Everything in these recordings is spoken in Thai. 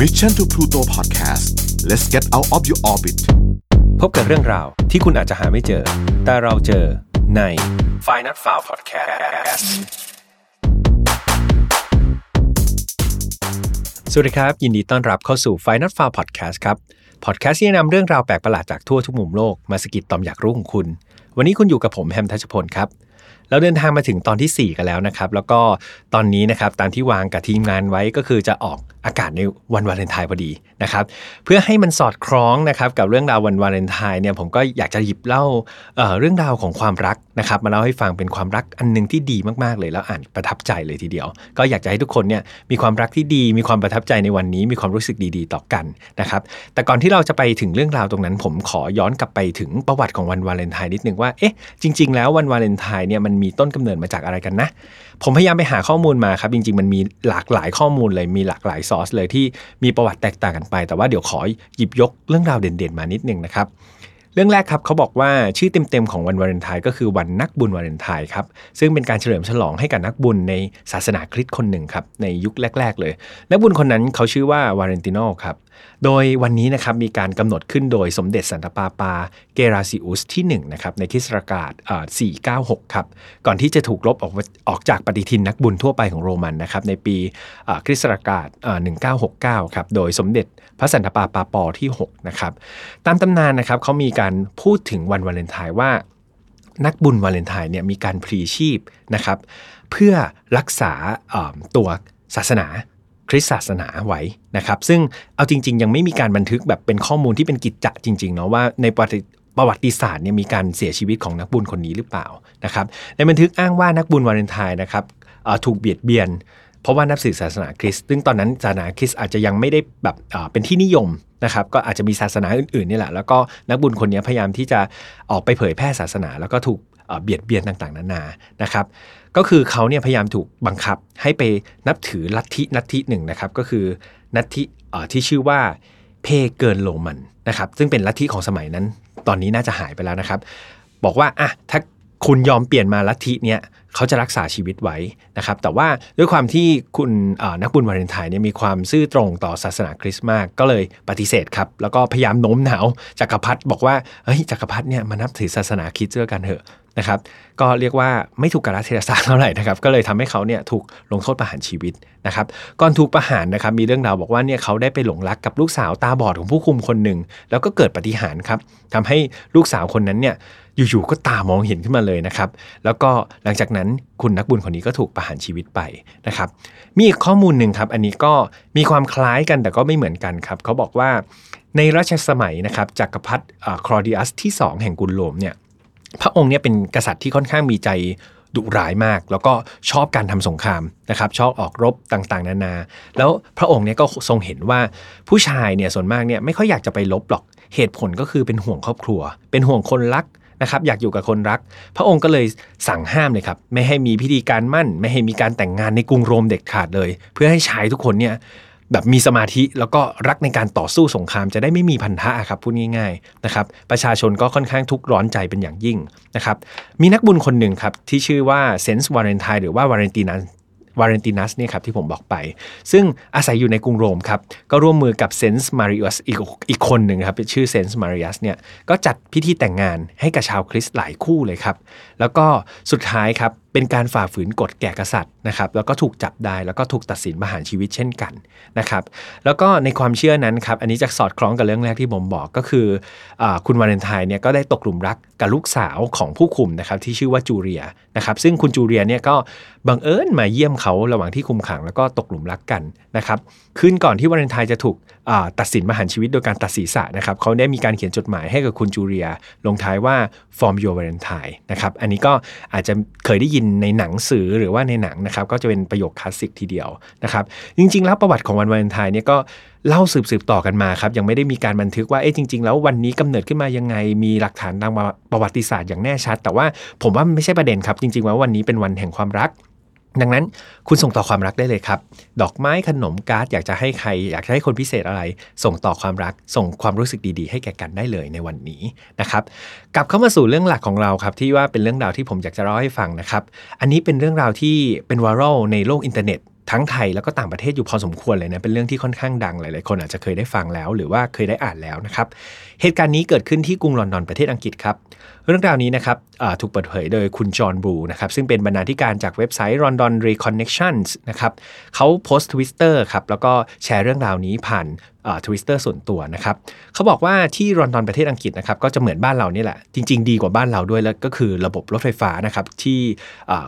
Mission to Pluto Podcast let's get out of your orbit พบกับเรื่องราวที่คุณอาจจะหาไม่เจอ แต่เราเจอใน f i n a l f i l e Podcast สวัสดีครับ ยินดีต้อนรับเข้าสู่ f i n a l f i l e Podcast ครับ พอดแคสต์ที่นำเรื่องราวแปลกประหลาดจากทั่วทุกมุมโลกมาสกิดตอมอยากรู้ของคุณ วันนี้คุณอยู่กับผมแฮมทัชพลครับเราเดินทางมาถึงตอนที่ 4 กันแล้วนะครับ แล้วก็ตอนนี้นะครับตามที่วางกับทีมงานไว้ก็คือจะออก อากาศในวันวาเลนไทน์พอดีนะครับเพื่อให้มันสอดคล้องนะครับกับเรื่องราววันวาเลนไทน์เนี่ยผมก็อยากจะหยิบเล่าเเรื่องราวของความรักนะครับมาเล่าให้ฟังเป็นความรักอันหนึงที่ดีมากๆเลยแล้วอ่านประทับใจเลยทีเดียว ก็อยากจะให้ทุกคนเนี่ยมีความรักที่ดี มีความประทับใจในวันนี้ มีความรู้สึกดีๆ ต่อกันนะครับแต่ก่อนที่เราจะไปถึงเรื่องราวตรงนั้น ผมขอย้อนกลับไปถึงประวัติของวันวาเลนไทน์นิดนึงว่าเอ๊ะจริง ๆ แล้ววันวาเลนไทน์เนี่ยมันมีต้นกำเนิดมาจากอะไรกันนะ ผมพยายามไปหาข้อมูลมาครับ จริง ๆ มันมีหลากหลายข้อมูลเลยมีหลากหลายซอสเลยที่มีประวัติแตกต่างกันไป แต่ว่าเดี๋ยวขอหยิบยกเรื่องราวเด่นๆ มานิดนึงนะครับเรื่องแรกครับเขาบอกว่าชื่อเต็มๆของวันวาเลนไทน์ก็คือวันนักบุญวาเลนไทน์ครับซึ่งเป็นการเฉลิมฉลองให้กับนักบุญในศาสนาคริสต์คนหนึ่งครับในยุคแรก ๆ เลย นักบุญคนนั้นเขาชื่อว่าวาเลนติโนครับ โดยวันนี้นะครับมีการกำหนดขึ้นโดยสมเด็จสันตะปาปาเกราซิอุสที่1นะครับในคริสตศักราช496 ครับก่อนที่จะถูกลบออกออกจากปฏิทินนักบุญทั่วไปของโรมันนะครับในปีคริสตศักราช1969 ครับโดยสมเด็จพระสันตปาปาปอที่6นะครับตามตำนานนะครับเขามีการพูดถึงวันวาเลนไทน์ว่านักบุญวาเลนไทน์เนี่ยมีการพลีชีพนะครับเพื่อรักษาตัวศาสนา ริสตศาสนาไว้นะครับ ซึ่งเอาจริง ๆ ยังไม่มีการบันทึกแบบเป็นข้อมูลที่เป็นกิจจะจริงๆเนาะว่าในประวัติศาสตร์เนี่ยมีการเสียชีวิตของนักบุญคนนี้หรือเปล่านะครับในบันทึกอ้างว่านักบุญวาเลนไทน์นะครับถูกเบียดเบียน เพราะว่านับถือศาสนาคริสต์ซึ่งตอนนั้นศาสนาคริสต์อาจจะยังไม่ได้แบบเป็นที่นิยมนะครับก็อาจจะมีศาสนาอื่นๆนี่แหละแล้วก็นักบุญคนนี้พยายามที่จะออกไปเผยแพร่ศาสนา แล้วก็ถูก เบียดเบียนต่างๆ นานานะครับ ก็คือเขาเนี่ยพยายามถูกบังคับให้ไปนับถือลัทธิลัทธิหนึ่งนะครับ ก็คือลัทธิที่ชื่อว่าเพเกินโลมันนะครับ ซึ่งเป็นลัทธิของสมัยนั้น ตอนนี้น่าจะหายไปแล้วนะครับ บอกว่าอะถ้า คุณยอมเปลี่ยนมาลัทธิเนี่ยเขาจะรักษาชีวิตไว้นะครับ แต่ว่าด้วยความที่คุณนักบุญวาเลนไทน์เนี่ยมีความซื่อตรงต่อศาสนาคริสต์มาก ก็เลยปฏิเสธครับ แล้วก็พยายามโน้มน้าวจักรพรรดิบอกว่าเฮ้ยจักรพรรดิเนี่ยมานับถือศาสนาคริสต์ด้วยกันเถอะนะครับ ก็เรียกว่าไม่ถูกกาลเทศะเท่าไหร่นะครับ ก็เลยทำให้เขาเนี่ยถูกลงโทษประหารชีวิตนะครับ ก่อนถูกประหารนะครับ มีเรื่องราวบอกว่าเนี่ยเขาได้ไปหลงรักกับลูกสาวตาบอดของผู้คุมคนหนึ่ง แล้วก็เกิดปฏิหารครับทำให้ลูกสาวคนนั้นเนี่ย อยู่ๆก็ตามองเห็นขึ้นมาเลยนะครับ แล้วก็หลังจากนั้นคุณนักบุญคนนี้ก็ถูกประหารชีวิตไปนะครับ มีอีกข้อมูลหนึ่งครับ อันนี้ก็มีความคล้ายกันแต่ก็ไม่เหมือนกันครับ เขาบอกว่าในรัชสมัยนะครับจักรพรรดิคลอดิอัสที่ 2 แห่งกุลโรมเนี่ยพระองค์เนี่ยเป็นกษัตริย์ที่ค่อนข้างมีใจดุร้ายมาก แล้วก็ชอบการทำสงครามนะครับ ชอบออกรบต่างๆ นานา แล้วพระองค์เนี่ยก็ทรงเห็นว่าผู้ชายเนี่ยส่วนมากเนี่ยไม่ค่อยอยากจะไปลบหรอกเหตุผลก็คือเป็นห่วงครอบครัว เป็นห่วงคนรัก นะครับอยากอยู่กับคนรัก พระองค์ก็เลยสั่งห้ามเลยครับ ไม่ให้มีพิธีการมั่น ไม่ให้มีการแต่งงานในกรุงโรมเด็ดขาดเลย เพื่อให้ชายทุกคนเนี่ยแบบมีสมาธิแล้วก็รักในการต่อสู้สงครามจะได้ไม่มีพันธะครับพูดง่ายๆนะครับประชาชนก็ค่อนข้างทุกข์ร้อนใจเป็นอย่างยิ่งนะครับมีนักบุญคนหนึ่งครับที่ชื่อว่า Saint วาเลนไทน์หรือว่าวาเลนตินัน วาเลนตินัสเนี่ยครับที่ผมบอกไป ซึ่งอาศัยอยู่ในกรุงโรมครับ ก็ร่วมมือกับ Saint มาริอัสอีกอีกคนหนึ่งครับชื่อ Saint มาริอัสเนี่ยก็จัดพิธีแต่งงานให้กับชาวคริสต์หลายคู่เลยครับ แล้วก็สุดท้ายครับ เป็นการฝ่าฝืนกฎแห่งกษัตริย์นะครับ แล้วก็ถูกจับได้แล้วก็ถูกตัดสินประหารชีวิตเช่นกันนะครับ แล้วก็ในความเชื่อนั้นครับ อันนี้จะสอดคล้องกับเรื่องแรกที่ผมบอกก็คืออคุณวาเลนไทน์เนี่ยก็ได้ตกหลุมรักกับลูกสาวของผู้คุมนะครับที่ชื่อว่าจูเลียนะครับ ซึ่งคุณจูเลียเนี่ยก็บังเอิญมาเยี่ยมเขาระหว่างที่คุมขังแล้วก็ตกหลุมรักกันนะครับคืนก่อนที่วาเลนไทน์จะถูกตัดสินประหารชีวิตโดยการตัดศีรษะนะครับเขาได้มีการเขียนจดหมายให้กับคุณจูเลียลงท้ายว่า from your valentine นะครับอันนี้ก็อาจจะเคยได้ยินในหนังสือหรือว่าในหนังนะครับก็จะเป็นประโยคคลาสสิกทีเดียวนะครับจริง ๆ แล้วประวัติของวันวาเลนไทน์เนี่ยก็เล่าสืบๆต่อกันมาครับยังไม่ได้มีการบันทึกว่าเอ๊ะจริง ๆ แล้ววันนี้กำเนิดขึ้นมายังไงมีหลักฐานทางประวัติศาสตร์อย่างแน่ชัด แต่ว่าผมว่าไม่ใช่ประเด็นครับจริงๆว่าวันนี้เป็นวันแห่งความรัก ดังนั้นคุณส่งต่อความรักได้เลยครับ ดอกไม้ขนมการ์ดอยากจะให้ใคร อยากจะให้คนพิเศษอะไร ส่งต่อความรัก ส่งความรู้สึกดีๆ ให้แก่กันได้เลยในวันนี้นะครับกลับเข้ามาสู่เรื่องหลักของเราครับ ที่ว่าเป็นเรื่องราวที่ผมอยากจะเล่าให้ฟังนะครับ อันนี้เป็นเรื่องราวที่เป็นไวรัลในโลกอินเทอร์เน็ตทั้งไทยแล้วก็ต่างประเทศอยู่พอสมควรเลยนะเป็นเรื่องที่ค่อนข้างดังหลายๆคนอาจจะเคยได้ฟังแล้ว หรือว่าเคยได้อ่านแล้วนะครับเหตุการณ์นี้เกิดขึ้นที่กรุงลอนดอนประเทศอังกฤษครับ เรื่องราวนี้นะครับถูกเปิดเผยโดยคุณจอห์นบูนะครับซึ่งเป็นบรรณาธิการจากเว็บไซต์ London Reconnections นะครับเขาโพสต์ทวิตเตอร์ครับแล้วก็แชร์เรื่องราวนี้ผ่านทวิตเตอร์ส่วนตัวนะครับเขาบอกว่าที่ลอนดอนประเทศอังกฤษนะครับก็จะเหมือนบ้านเรานี่แหละ จริง ๆ ดีกว่าบ้านเราด้วยแล้วก็คือระบบรถไฟฟ้านะครับที่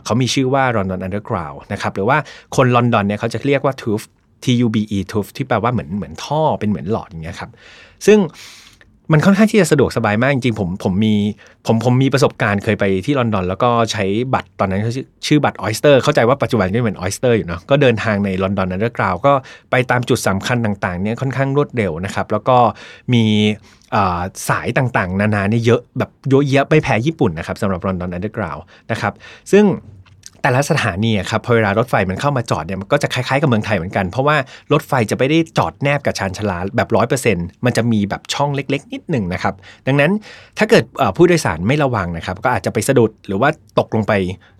เขามีชื่อว่า London Underground นะครับหรือว่าคนลอนดอนเนี่ยเขาจะเรียกว่า Tube T U B E Tube ที่แปลว่าเหมือนเหมือนท่อเป็นเหมือนหลอดอย่างเงี้ยครับซึ่ง มันค่อนข้างที่จะสะดวกสบายมากจริงๆผมผมมีผมผมมีประสบการณ์เคยไปที่ลอนดอน แล้วก็ใช้บัตรตอนนั้นเขาชื่อบัตร Oyster เข้าใจว่าปัจจุบันก็เป็น Oyster อยู่เนาะก็เดินทางใน London Underground ก็ไปตามจุดสำคัญต่างๆเนี่ยค่อนข้างรวดเร็วนะครับ แล้วก็มีสายต่างๆ นานาเนี่ยเยอะแบบเยอะแยะไม่แพ้ญี่ปุ่นนะครับสำหรับ London Undergroundนะครับซึ่ง แต่ละสถานีครับพอเวลารถไฟมันเข้ามาจอดเนี่ยมันก็จะคล้ายๆกับเมืองไทยเหมือนกัน เพราะว่ารถไฟจะไม่ได้จอดแนบกับชานชาลาแบบร้อยเปอร์เซ็นต์มันจะมีแบบช่องเล็ก ๆ นิดหนึ่งนะครับ ดังนั้นถ้าเกิดผู้โดยสารไม่ระวังนะครับ ก็อาจจะไปสะดุดหรือว่าตกลงไป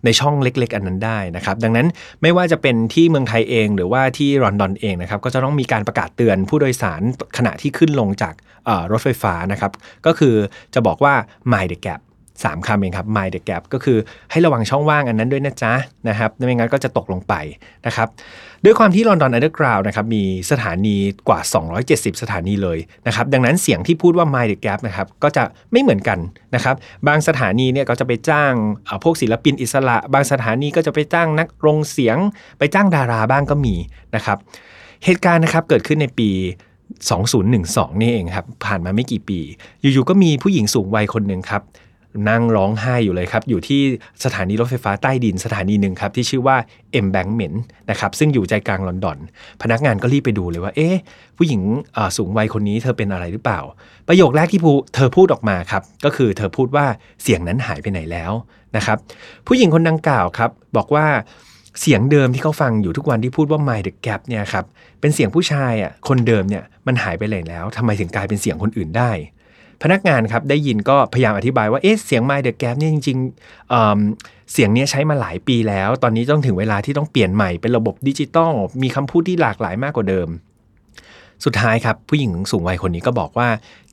ในช่องเล็ก ๆ อันนั้นได้นะครับ ดังนั้นไม่ว่าจะเป็นที่เมืองไทยเองหรือว่าที่ลอนดอนเองนะครับ ก็จะต้องมีการประกาศเตือนผู้โดยสารขณะที่ขึ้นลงจากรถไฟฟ้านะครับ ก็คือจะบอกว่า mind the gap 3คำเองครับ mind the gap ก็คือให้ระวังช่องว่างอันนั้นด้วยนะจ๊ะนะครับไม่งั้นก็จะตกลงไปนะครับด้วยความที่ลอนดอนอันเดอร์กราวนะครับมีสถานีกว่า 270 สถานีเลยนะครับดังนั้นเสียงที่พูดว่า mind the gap นะครับก็จะไม่เหมือนกันนะครับบางสถานีเนี่ยก็จะไปจ้างพวกศิลปินอิสระ บางสถานีก็จะไปจ้างนักรงเสียง ไปจ้างดาราบ้างก็มีนะครับเหตุการณ์นะครับเกิดขึ้นในปี2012 นี่เองครับ ผ่านมาไม่กี่ปี อยู่ๆก็มีผู้หญิงสูงวัยคนหนึ่งครับ นั่งร้องไห้อยู่เลยครับ อยู่ที่สถานีรถไฟฟ้าใต้ดินสถานีหนึ่งครับ ที่ชื่อว่า Embankment นะครับ ซึ่งอยู่ใจกลางลอนดอน พนักงานก็รีบไปดูเลยว่า เอ๊ะ ผู้หญิงสูงวัยคนนี้เธอเป็นอะไรหรือเปล่า ประโยคแรกที่เธอพูดออกมาครับ ก็คือเธอพูดว่าเสียงนั้นหายไปไหนแล้วนะครับ ผู้หญิงคนดังกล่าวครับ บอกว่าเสียงเดิมที่เขาฟังอยู่ทุกวันที่พูดว่า My the Gap เนี่ยครับเป็นเสียงผู้ชายอะคนเดิมเนี่ยมันหายไปเลยแล้วทำไมถึงกลายเป็นเสียงคนอื่นได้ พนักงานครับได้ยินก็พยายามอธิบายว่าเอ๊ะเสียง My the Gap เนี่ยจริงๆเสียงนี้ใช้มาหลายปีแล้ว ตอนนี้ต้องถึงเวลาที่ต้องเปลี่ยนใหม่เป็นระบบดิจิตอลมีคำพูดที่หลากหลายมากกว่าเดิม สุดท้ายครับผู้หญิงสูงวัยคนนี้ก็บอกว่า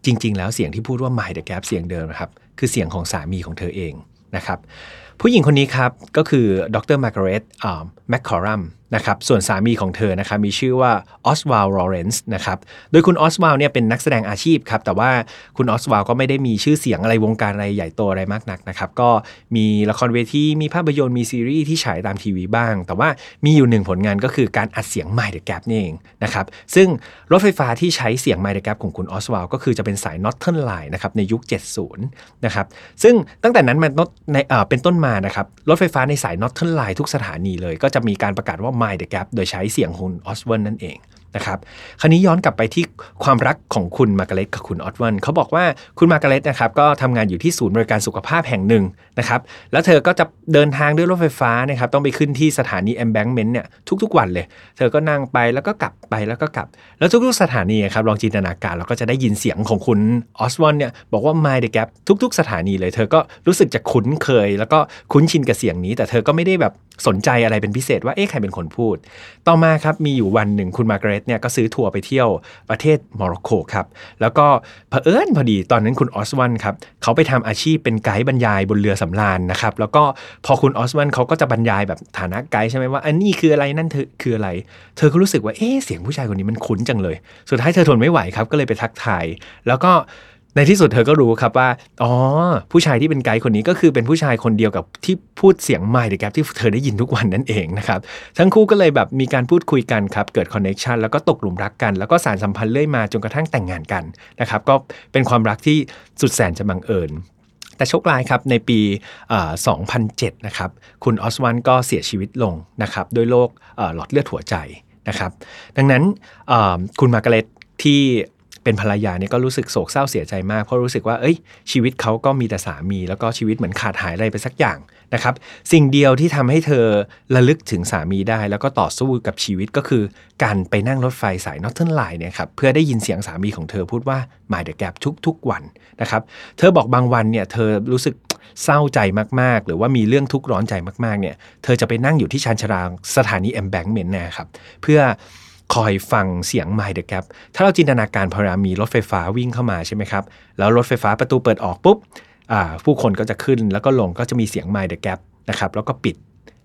จริง ๆ แล้วเสียงที่พูดว่า My the Gap เสียงเดิมครับคือเสียงของสามีของเธอเองนะครับผู้หญิงคนนี้ครับก็คือดรมาร์กาเร็ตแมคคอรัมนะครับส่วนสามีของเธอนะครับมีชื่อว่าออสวาลลอเรนซ์นะครับโดยคุณออสวาลเนี่ยเป็นนักแสดงอาชีพครับแต่ว่าคุณออสวาลก็ไม่ได้มีชื่อเสียงอะไรวงการอะไรใหญ่โตอะไรมากนักนะครับก็มีละครเวทีมีภาพยนตร์มีซีรีส์ที่ฉายตามทีวีบ้าง แต่ว่ามีอยู่หนึ่งผลงานก็คือการอัดเสียง Mind the Gap นี่เองนะครับซึ่งรถไฟฟ้าที่ใช้เสียง Mind the Gap ของคุณออสวาลก็คือจะเป็นสาย Northern Line นะครับในยุค 70นะครับซึ่งตั้งแต่นั้นมันในเป็นต้นมานะครับรถไฟฟ้าในสาย Northern Line ทุกสถานีเลย ก็จะมีการประกาศว่า Mind the Gap โดยใช้เสียงคุณออสเวิร์นนั่นเอง นะครับคราวนี้ย้อนกลับไปที่ความรักของคุณมาร์กาเร็ตกับคุณออสวาลเขาบอกว่าคุณมาร์กาเร็ตนะครับก็ทำงานอยู่ที่ศูนย์บริการสุขภาพแห่งหนึ่งนะครับแล้วเธอก็จะเดินทางด้วยรถไฟฟ้านะครับต้องไปขึ้นที่สถานี Embankment เนี่ยทุกๆวันเลย เธอก็นั่งไปแล้วก็กลับไปแล้วก็กลับ แล้วทุกๆสถานีครับลองจินตนาการเราก็จะได้ยินเสียงของคุณออสวาลเนี่ยบอกว่า Mind the Gap ทุก ๆ สถานีเลย เธอก็รู้สึกจะคุ้นเคย แล้วก็คุ้นชินกับเสียงนี้ แต่เธอก็ไม่ได้แบบสนใจอะไรเป็นพิเศษว่าเอ๊ะใครเป็นคนพูด ต่อมาครับมีอยู่วันหนึ่งคุณมาร์กาเร็ตเนี่ยก็ซื้อทัวร์ไปเที่ยวประเทศโมร็อกโกครับแล้วก็เผอิญพอดีตอนนั้นคุณออสวาลครับเขาไปทำอาชีพเป็นไกด์บรรยายบนเรือสำราญนะครับแล้วก็พอคุณออสวาลเขาก็จะบรรยายแบบฐานะไกด์ใช่ไหมว่าอันนี้คืออะไรนั่นเธอคืออะไร เธอก็รู้สึกว่าเอ๊เสียงผู้ชายคนนี้มันคุ้นจังเลย สุดท้ายเธอทนไม่ไหวครับก็เลยไปทักทายแล้วก็ ในที่สุดเธอก็รู้ครับว่า อ๋อ ผู้ชายที่เป็นไกด์คนนี้ก็คือเป็นผู้ชายคนเดียวกับที่พูดเสียง Mind the Gap ที่เธอได้ยินทุกวันนั่นเองนะครับ ทั้งคู่ก็เลยแบบมีการพูดคุยกันครับ เกิด connection แล้วก็ตกหลุมรักกัน แล้วก็สานสัมพันธ์เรื่อยมาจนกระทั่งแต่งงานกันนะครับ ก็เป็นความรักที่สุดแสนจะบังเอิญแต่โชคร้ายครับ ในปี 2007 นะครับ คุณออสวันก็เสียชีวิตลงนะครับด้วยโรคหลอดเลือดหัวใจนะครับ ดังนั้นคุณมาร์กาเร็ตที่ เป็นภรรยาเนี่ยก็รู้สึกโศกเศร้าเสียใจมาก เพราะรู้สึกว่าเอ้ยชีวิตเขาก็มีแต่สามี แล้วก็ชีวิตเหมือนขาดหายอะไรไปสักอย่างนะครับสิ่งเดียวที่ทำให้เธอระลึกถึงสามีได้ แล้วก็ต่อสู้กับชีวิตก็คือ การไปนั่งรถไฟสายนอตเทิร์นไลน์เนี่ยครับเพื่อได้ยินเสียงสามีของเธอพูดว่า My the Gap ทุกๆวันนะครับเธอบอกบางวันเนี่ยเธอรู้สึกเศร้าใจมากๆ หรือว่ามีเรื่องทุกข์ร้อนใจมากๆเนี่ยเธอจะไปนั่งอยู่ที่ชานชาลาสถานี Embankment นะครับเพื่อ คอยฟังเสียง My the Gap ถ้าเราจินตนาการพอรามีรถไฟฟ้าวิ่งเข้ามาใช่ไหมครับ แล้วรถไฟฟ้าประตูเปิดออกปุ๊บผู้คนก็จะขึ้นแล้วก็ลงก็จะมีเสียง My the Gap นะครับแล้วก็ปิด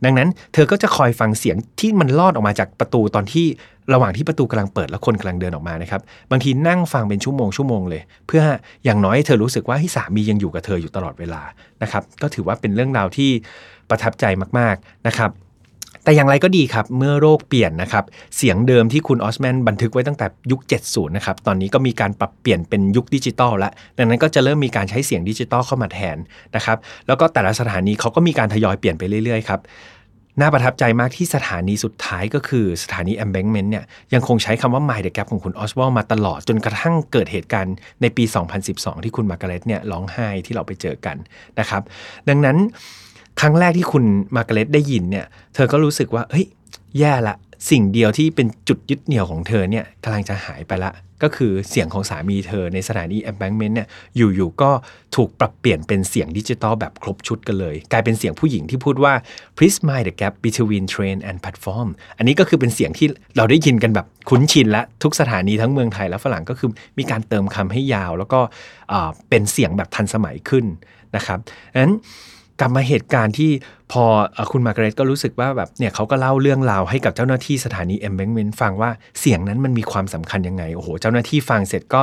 ดังนั้นเธอก็จะคอยฟังเสียงที่มันลอดออกมาจากประตูตอนที่ระหว่างที่ประตูกำลังเปิดแล้วคนกำลังเดินออกมานะครับบางทีนั่งฟังเป็นชั่วโมงชั่วโมงเลย เพื่ออย่างน้อยเธอรู้สึกว่าให้สามียังอยู่กับเธออยู่ตลอดเวลานะครับก็ถือว่าเป็นเรื่องราวที่ประทับใจมากๆนะครับ แต่อย่างไรก็ดีครับ เมื่อโลกเปลี่ยนนะครับ เสียงเดิมที่คุณออสวาลบันทึกไว้ตั้งแต่ยุค 70 นะครับ ตอนนี้ก็มีการปรับเปลี่ยนเป็นยุคดิจิตอลแล้วดังนั้นก็จะเริ่มมีการใช้เสียงดิจิตอลเข้ามาแทนนะครับ แล้วก็แต่ละสถานีเขาก็มีการทยอยเปลี่ยนไปเรื่อยๆครับน่าประทับใจมากที่สถานีสุดท้ายก็คือสถานี Embankment เนี่ยยังคงใช้คำว่า Mind the Gap ของคุณออสวาลมาตลอดจนกระทั่งเกิดเหตุการณ์ในปี 2012 ที่คุณมาร์กาเร็ตเนี่ยร้องไห้ที่เราไปเจอกันนะครับ ดังนั้น ครั้งแรกที่คุณมาร์กาเร็ตได้ยินเนี่ย เธอก็รู้สึกว่า เฮ้ย แย่ละ สิ่งเดียวที่เป็นจุดยึดเหนี่ยวของเธอเนี่ยกำลังจะหายไปละ ก็คือเสียงของสามีเธอในสถานี Embankment เนี่ย อยู่ๆ ก็ถูกปรับเปลี่ยนเป็นเสียงดิจิตอลแบบครบชุดกันเลย กลายเป็นเสียงผู้หญิงที่พูดว่า please mind the gap between train and platform อันนี้ก็คือเป็นเสียงที่เราได้ยินกันแบบคุ้นชินและทุกสถานีทั้งเมืองไทยและฝรั่งก็คือมีการเติมคำให้ยาว แล้วก็เป็นเสียงแบบทันสมัยขึ้นนะครับนั้น กลับมาเหตุการณ์ที่พอคุณมาร์กาเร็ตก็รู้สึกว่าแบบเนี่ยเขาก็เล่าเรื่องราวให้กับเจ้าหน้าที่สถานี Embankment ฟังว่าเสียงนั้นมันมีความสำคัญยังไงโอ้โหเจ้าหน้าที่ฟังเสร็จก็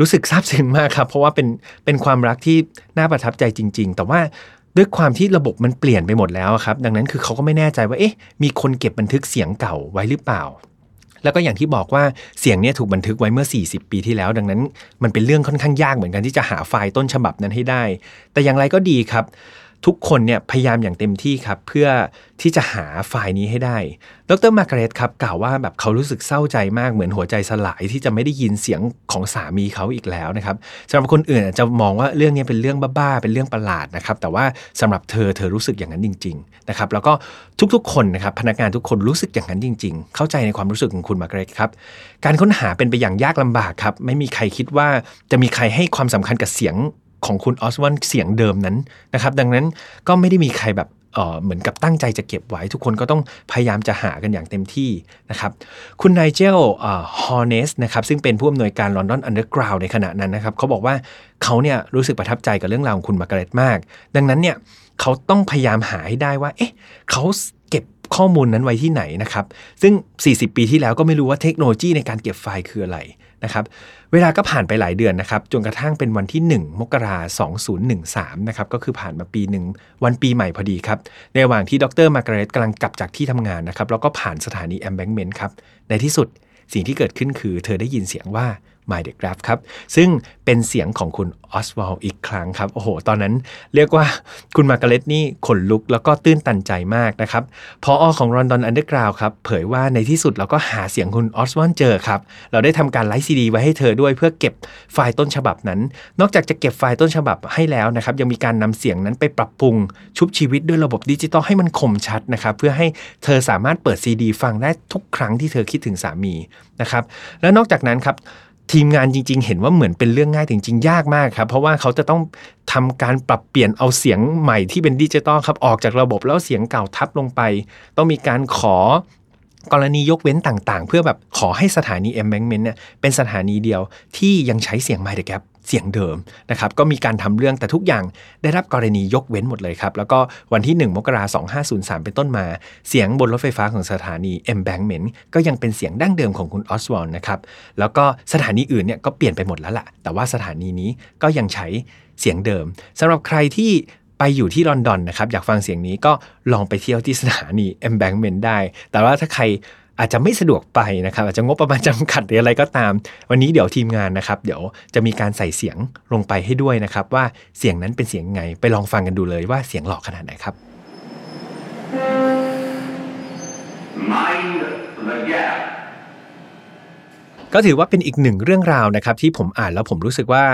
รู้สึกซาบซึ้งมากครับ เพราะว่าเป็นเป็นความรักที่น่าประทับใจจริง ๆ แต่ว่าด้วยความที่ระบบมันเปลี่ยนไปหมดแล้วครับ ดังนั้นคือเขาก็ไม่แน่ใจว่าเอ๊ะมีคนเก็บบันทึกเสียงเก่าไว้หรือเปล่า แล้วก็อย่างที่บอกว่าเสียงนี้ถูกบันทึกไว้เมื่อ 40 ปีที่แล้ว ดังนั้น มันเป็นเรื่องค่อนข้างยากเหมือนกันที่จะหาไฟล์ต้นฉบับนั้นให้ได้ แต่อย่างไรก็ดีครับ ทุกคนเนี่ยพยายามอย่างเต็มที่ครับ เพื่อที่จะหาไฟล์นี้ให้ได้ ดรมาร์กาเร็ตครับกล่าวว่าแบบเขารู้สึกเศร้าใจมากเหมือนหัวใจสลายที่จะไม่ได้ยินเสียงของสามีเขาอีกแล้วนะครับสำหรับคนอื่นจะมองว่าเรื่องนี้เป็นเรื่องบ้าๆเป็นเรื่องประหลาดนะครับแต่ว่าสำหรับเธอเธอรู้สึกอย่างนั้นจริงๆนะครับแล้วก็ทุกๆคนนะครับพนักงานทุกคนรู้สึกอย่างนั้นจริง ๆ เข้าใจในความรู้สึกของคุณมาร์กาเร็ตครับการค้นหาเป็นไปอย่างยากลำบากครับไม่มีใครคิดว่าจะมีใครให้ความสำคัญกับเสียง ของคุณออสวันเสียงเดิมนั้นนะครับ ดังนั้นก็ไม่ได้มีใครแบบเหมือนกับตั้งใจจะเก็บไว้ ทุกคนก็ต้องพยายามจะหากันอย่างเต็มที่นะครับ คุณไนเจลฮอร์เนสนะครับซึ่งเป็นผู้อำนวยการ London Underground ในขณะนั้นนะครับเขาบอกว่าเขาเนี่ยรู้สึกประทับใจกับเรื่องราวของคุณมาร์กาเร็ตมาก ดังนั้นเนี่ยเขาต้องพยายามหาให้ได้ว่า เอ๊ะเขาเก็บข้อมูลนั้นไว้ที่ไหนนะครับ ซึ่ง 40 ปีที่แล้วก็ไม่รู้ว่าเทคโนโลยีในการเก็บไฟล์คืออะไรนะครับ เวลาก็ผ่านไปหลายเดือนนะครับ จนกระทั่งเป็นวันที่ 1 มกราคม2013นะครับ ก็คือผ่านมาปีหนึ่งวันปีใหม่พอดีครับ ในระหว่างที่ดรมาร์กาเร็ตกำลังกลับจากที่ทำงานนะครับ แล้วก็ผ่านสถานี Embankment ครับ ในที่สุดสิ่งที่เกิดขึ้นคือ เธอได้ยินเสียงว่า Mind the Gap ครับ ซึ่งเป็นเสียงของคุณออสวาลอีกครั้งครับ โอ้โห ตอนนั้นเรียกว่าคุณมาร์กาเร็ตนี่ขนลุกแล้วก็ตื้นตันใจมากนะครับผอ.ของ London Underground ครับ เผยว่าในที่สุดเราก็หาเสียงคุณออสวาลเจอครับ เราได้ทำการ write ซีดีไว้ให้เธอด้วยเพื่อเก็บไฟล์ต้นฉบับนั้น นอกจากจะเก็บไฟล์ต้นฉบับให้แล้วนะครับยังมีการนำเสียงนั้นไปปรับปรุงชุบชีวิตด้วยระบบดิจิตอลให้มันคมชัดนะครับเพื่อให้เธอสามารถเปิดซีดีฟังได้ทุกครั้งที่เธอคิดถึงสามีนะครับและนอกจากนั้นครับ ทีมงานจริง ๆ เห็นว่าเหมือนเป็นเรื่องง่ายจริงๆยากมากครับ เพราะว่าเขาจะต้องทำการปรับเปลี่ยนเอาเสียงใหม่ที่เป็นดิจิตอลครับออกจากระบบแล้วเสียงเก่าทับลงไป ต้องมีการขอกรณียกเว้นต่างๆ เพื่อแบบขอให้สถานี Embankment เนี่ยเป็นสถานีเดียวที่ยังใช้เสียง Mind the Gap เสียงเดิมนะครับก็มีการทำเรื่องแต่ทุกอย่างได้รับกรณียกเว้นหมดเลยครับ แล้วก็วันที่ 1 มกราคม2503 เป็นต้นมา เสียงบนรถไฟฟ้าของสถานี Embankment ก็ยังเป็นเสียงดั้งเดิมของคุณออสวอลนะครับแล้วก็สถานีอื่นเนี่ยก็เปลี่ยนไปหมดแล้วละแต่ว่าสถานีนี้ก็ยังใช้เสียงเดิมสำหรับใครที่ไปอยู่ที่ลอนดอนนะครับอยากฟังเสียงนี้ก็ลองไปเที่ยวที่สถานี Embankment ได้ แต่ว่าถ้าใคร อาจจะไม่สะดวกไปนะครับอาจจะงบประมาณจำกัดหรืออะไรก็ตาม วันนี้เดี๋ยวทีมงานนะครับ เดี๋ยวจะมีการใส่เสียงลงไปให้ด้วยนะครับ ว่าเสียงนั้นเป็นเสียงไง ไปลองฟังกันดูเลยว่าเสียงหลอกขนาดไหนครับ Mind the gap ก็ถือว่าเป็นอีกหนึ่งเรื่องราวนะครับ ที่ผมอ่านแล้วผมรู้สึกว่า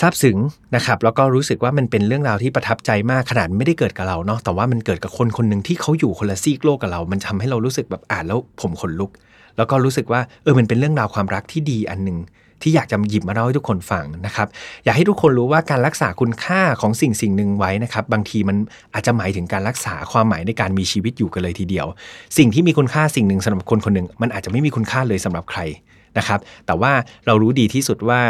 ซาบซึ้งนะครับแล้วก็รู้สึกว่ามันเป็นเรื่องราวที่ประทับใจมากขนาดไม่ได้เกิดกับเราเนาะแต่ว่ามันเกิดกับคนคนหนึ่งที่เขาอยู่คนละซีกโลกกับเรา มันทำให้เรารู้สึกแบบอ่านแล้วผมขนลุก แล้วก็รู้สึกว่าเออมันเป็นเรื่องราวความรักที่ดีอันหนึ่งที่อยากจะหยิบมาเล่าให้ทุกคนฟังนะครับ อยากให้ทุกคนรู้ว่าการรักษาคุณค่าของสิ่งสิ่งหนึ่งไว้นะครับ บางทีมันอาจจะหมายถึงการรักษาความหมายในการมีชีวิตอยู่กันเลยทีเดียว สิ่งที่มีคุณค่าสิ่งหนึ่งสำหรับคนคนหนึ่งมันอาจจะไม่มีคุณค่าเลยสำหรับใคร นะครับ แต่ว่าเรารู้ดีที่สุดว่า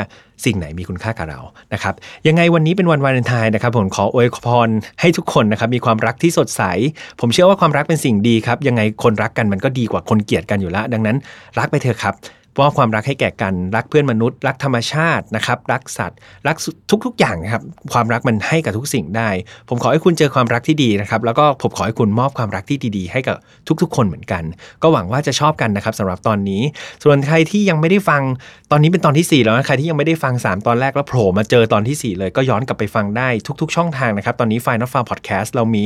สิ่งไหนมีคุณค่ากับเรานะครับ ยังไงวันนี้เป็นวันวาเลนไทน์นะครับ ผมขออวยพรให้ทุกคนนะครับมีความรักที่สดใส ผมเชื่อว่าความรักเป็นสิ่งดีครับ ยังไงคนรักกันมันก็ดีกว่าคนเกลียดกันอยู่แล้ว ดังนั้นรักไปเถอะครับ มอบความรักให้แก่กันรักเพื่อนมนุษย์ รักธรรมชาตินะครับรักสัตว์ รักทุกๆ อย่างนะครับความรักมันให้กับทุกสิ่งได้ ผมขอให้คุณเจอความรักที่ดีนะครับแล้วก็ผมขอให้คุณมอบความรักที่ดีๆ ให้กับทุกๆ คนเหมือนกัน ก็หวังว่าจะชอบกันนะครับสำหรับตอนนี้ ส่วนใครที่ยังไม่ได้ฟังตอนนี้เป็นตอนที่ 4 แล้วนะใครที่ยังไม่ได้ฟัง 3 ตอนแรกแล้วโผล่มาเจอตอนที่ 4 เลยก็ย้อนกลับไปฟังได้ทุก ๆ ช่องทางนะครับตอนนี้ Final Farm Podcast เรามี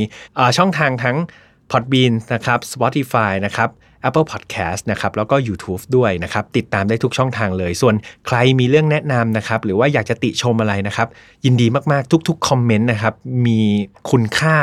ช่องทางทั้ง Podbean นะครับ Spotify นะครับ Apple Podcast นะครับแล้วก็ YouTube ด้วยนะครับติดตามได้ทุกช่องทางเลย ส่วนใครมีเรื่องแนะนำนะครับหรือว่าอยากจะติชมอะไรนะครับยินดีมาก ๆ ทุก ๆ คอมเมนต์นะครับมีคุณค่า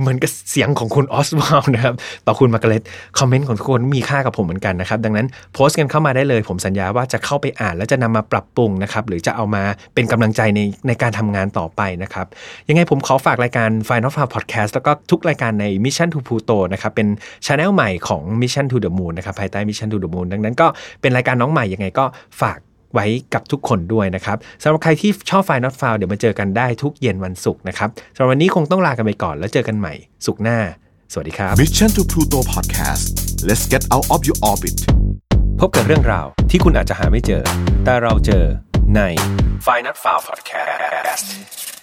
เหมือนกับเสียงของคุณออสวาลนะครับต่อคุณมาร์กเร็ตคอมเมนต์ของทุกคนมีค่ากับผมเหมือนกันนะครับดังนั้นโพสต์กันเข้ามาได้เลย ผมสัญญาว่าจะเข้าไปอ่าน แล้วจะนำมาปรับปรุงนะครับหรือจะเอามาเป็นกำลังใจในในการทำงานต่อไปนะครับยังไงผมขอฝากรายการ Final f a r Podcast แล้วก็ทุกรายการใน Mission to Pluto นะครับเป็นช anel ใหม่ของ Mission to the Moon นะครับภายใต้ Mission to the Moon ดังนั้นก็เป็นรายการน้องใหม่ยังไงก็ฝากไว้กับทุกคนด้วยนะครับสำหรับใครที่ชอบไฟล์ not file เดี๋ยวมาเจอกันได้ทุกเย็นวันศุกร์นะครับสำหรับวันนี้คงต้องลากันไปก่อนแล้วเจอกันใหม่ศุกร์หน้า สวัสดีครับ Mission to Pluto Podcast let's get out of your orbit พบกับเรื่องราวที่คุณอาจจะหาไม่เจอ แต่เราเจอใน f i n a l f i l e Podcast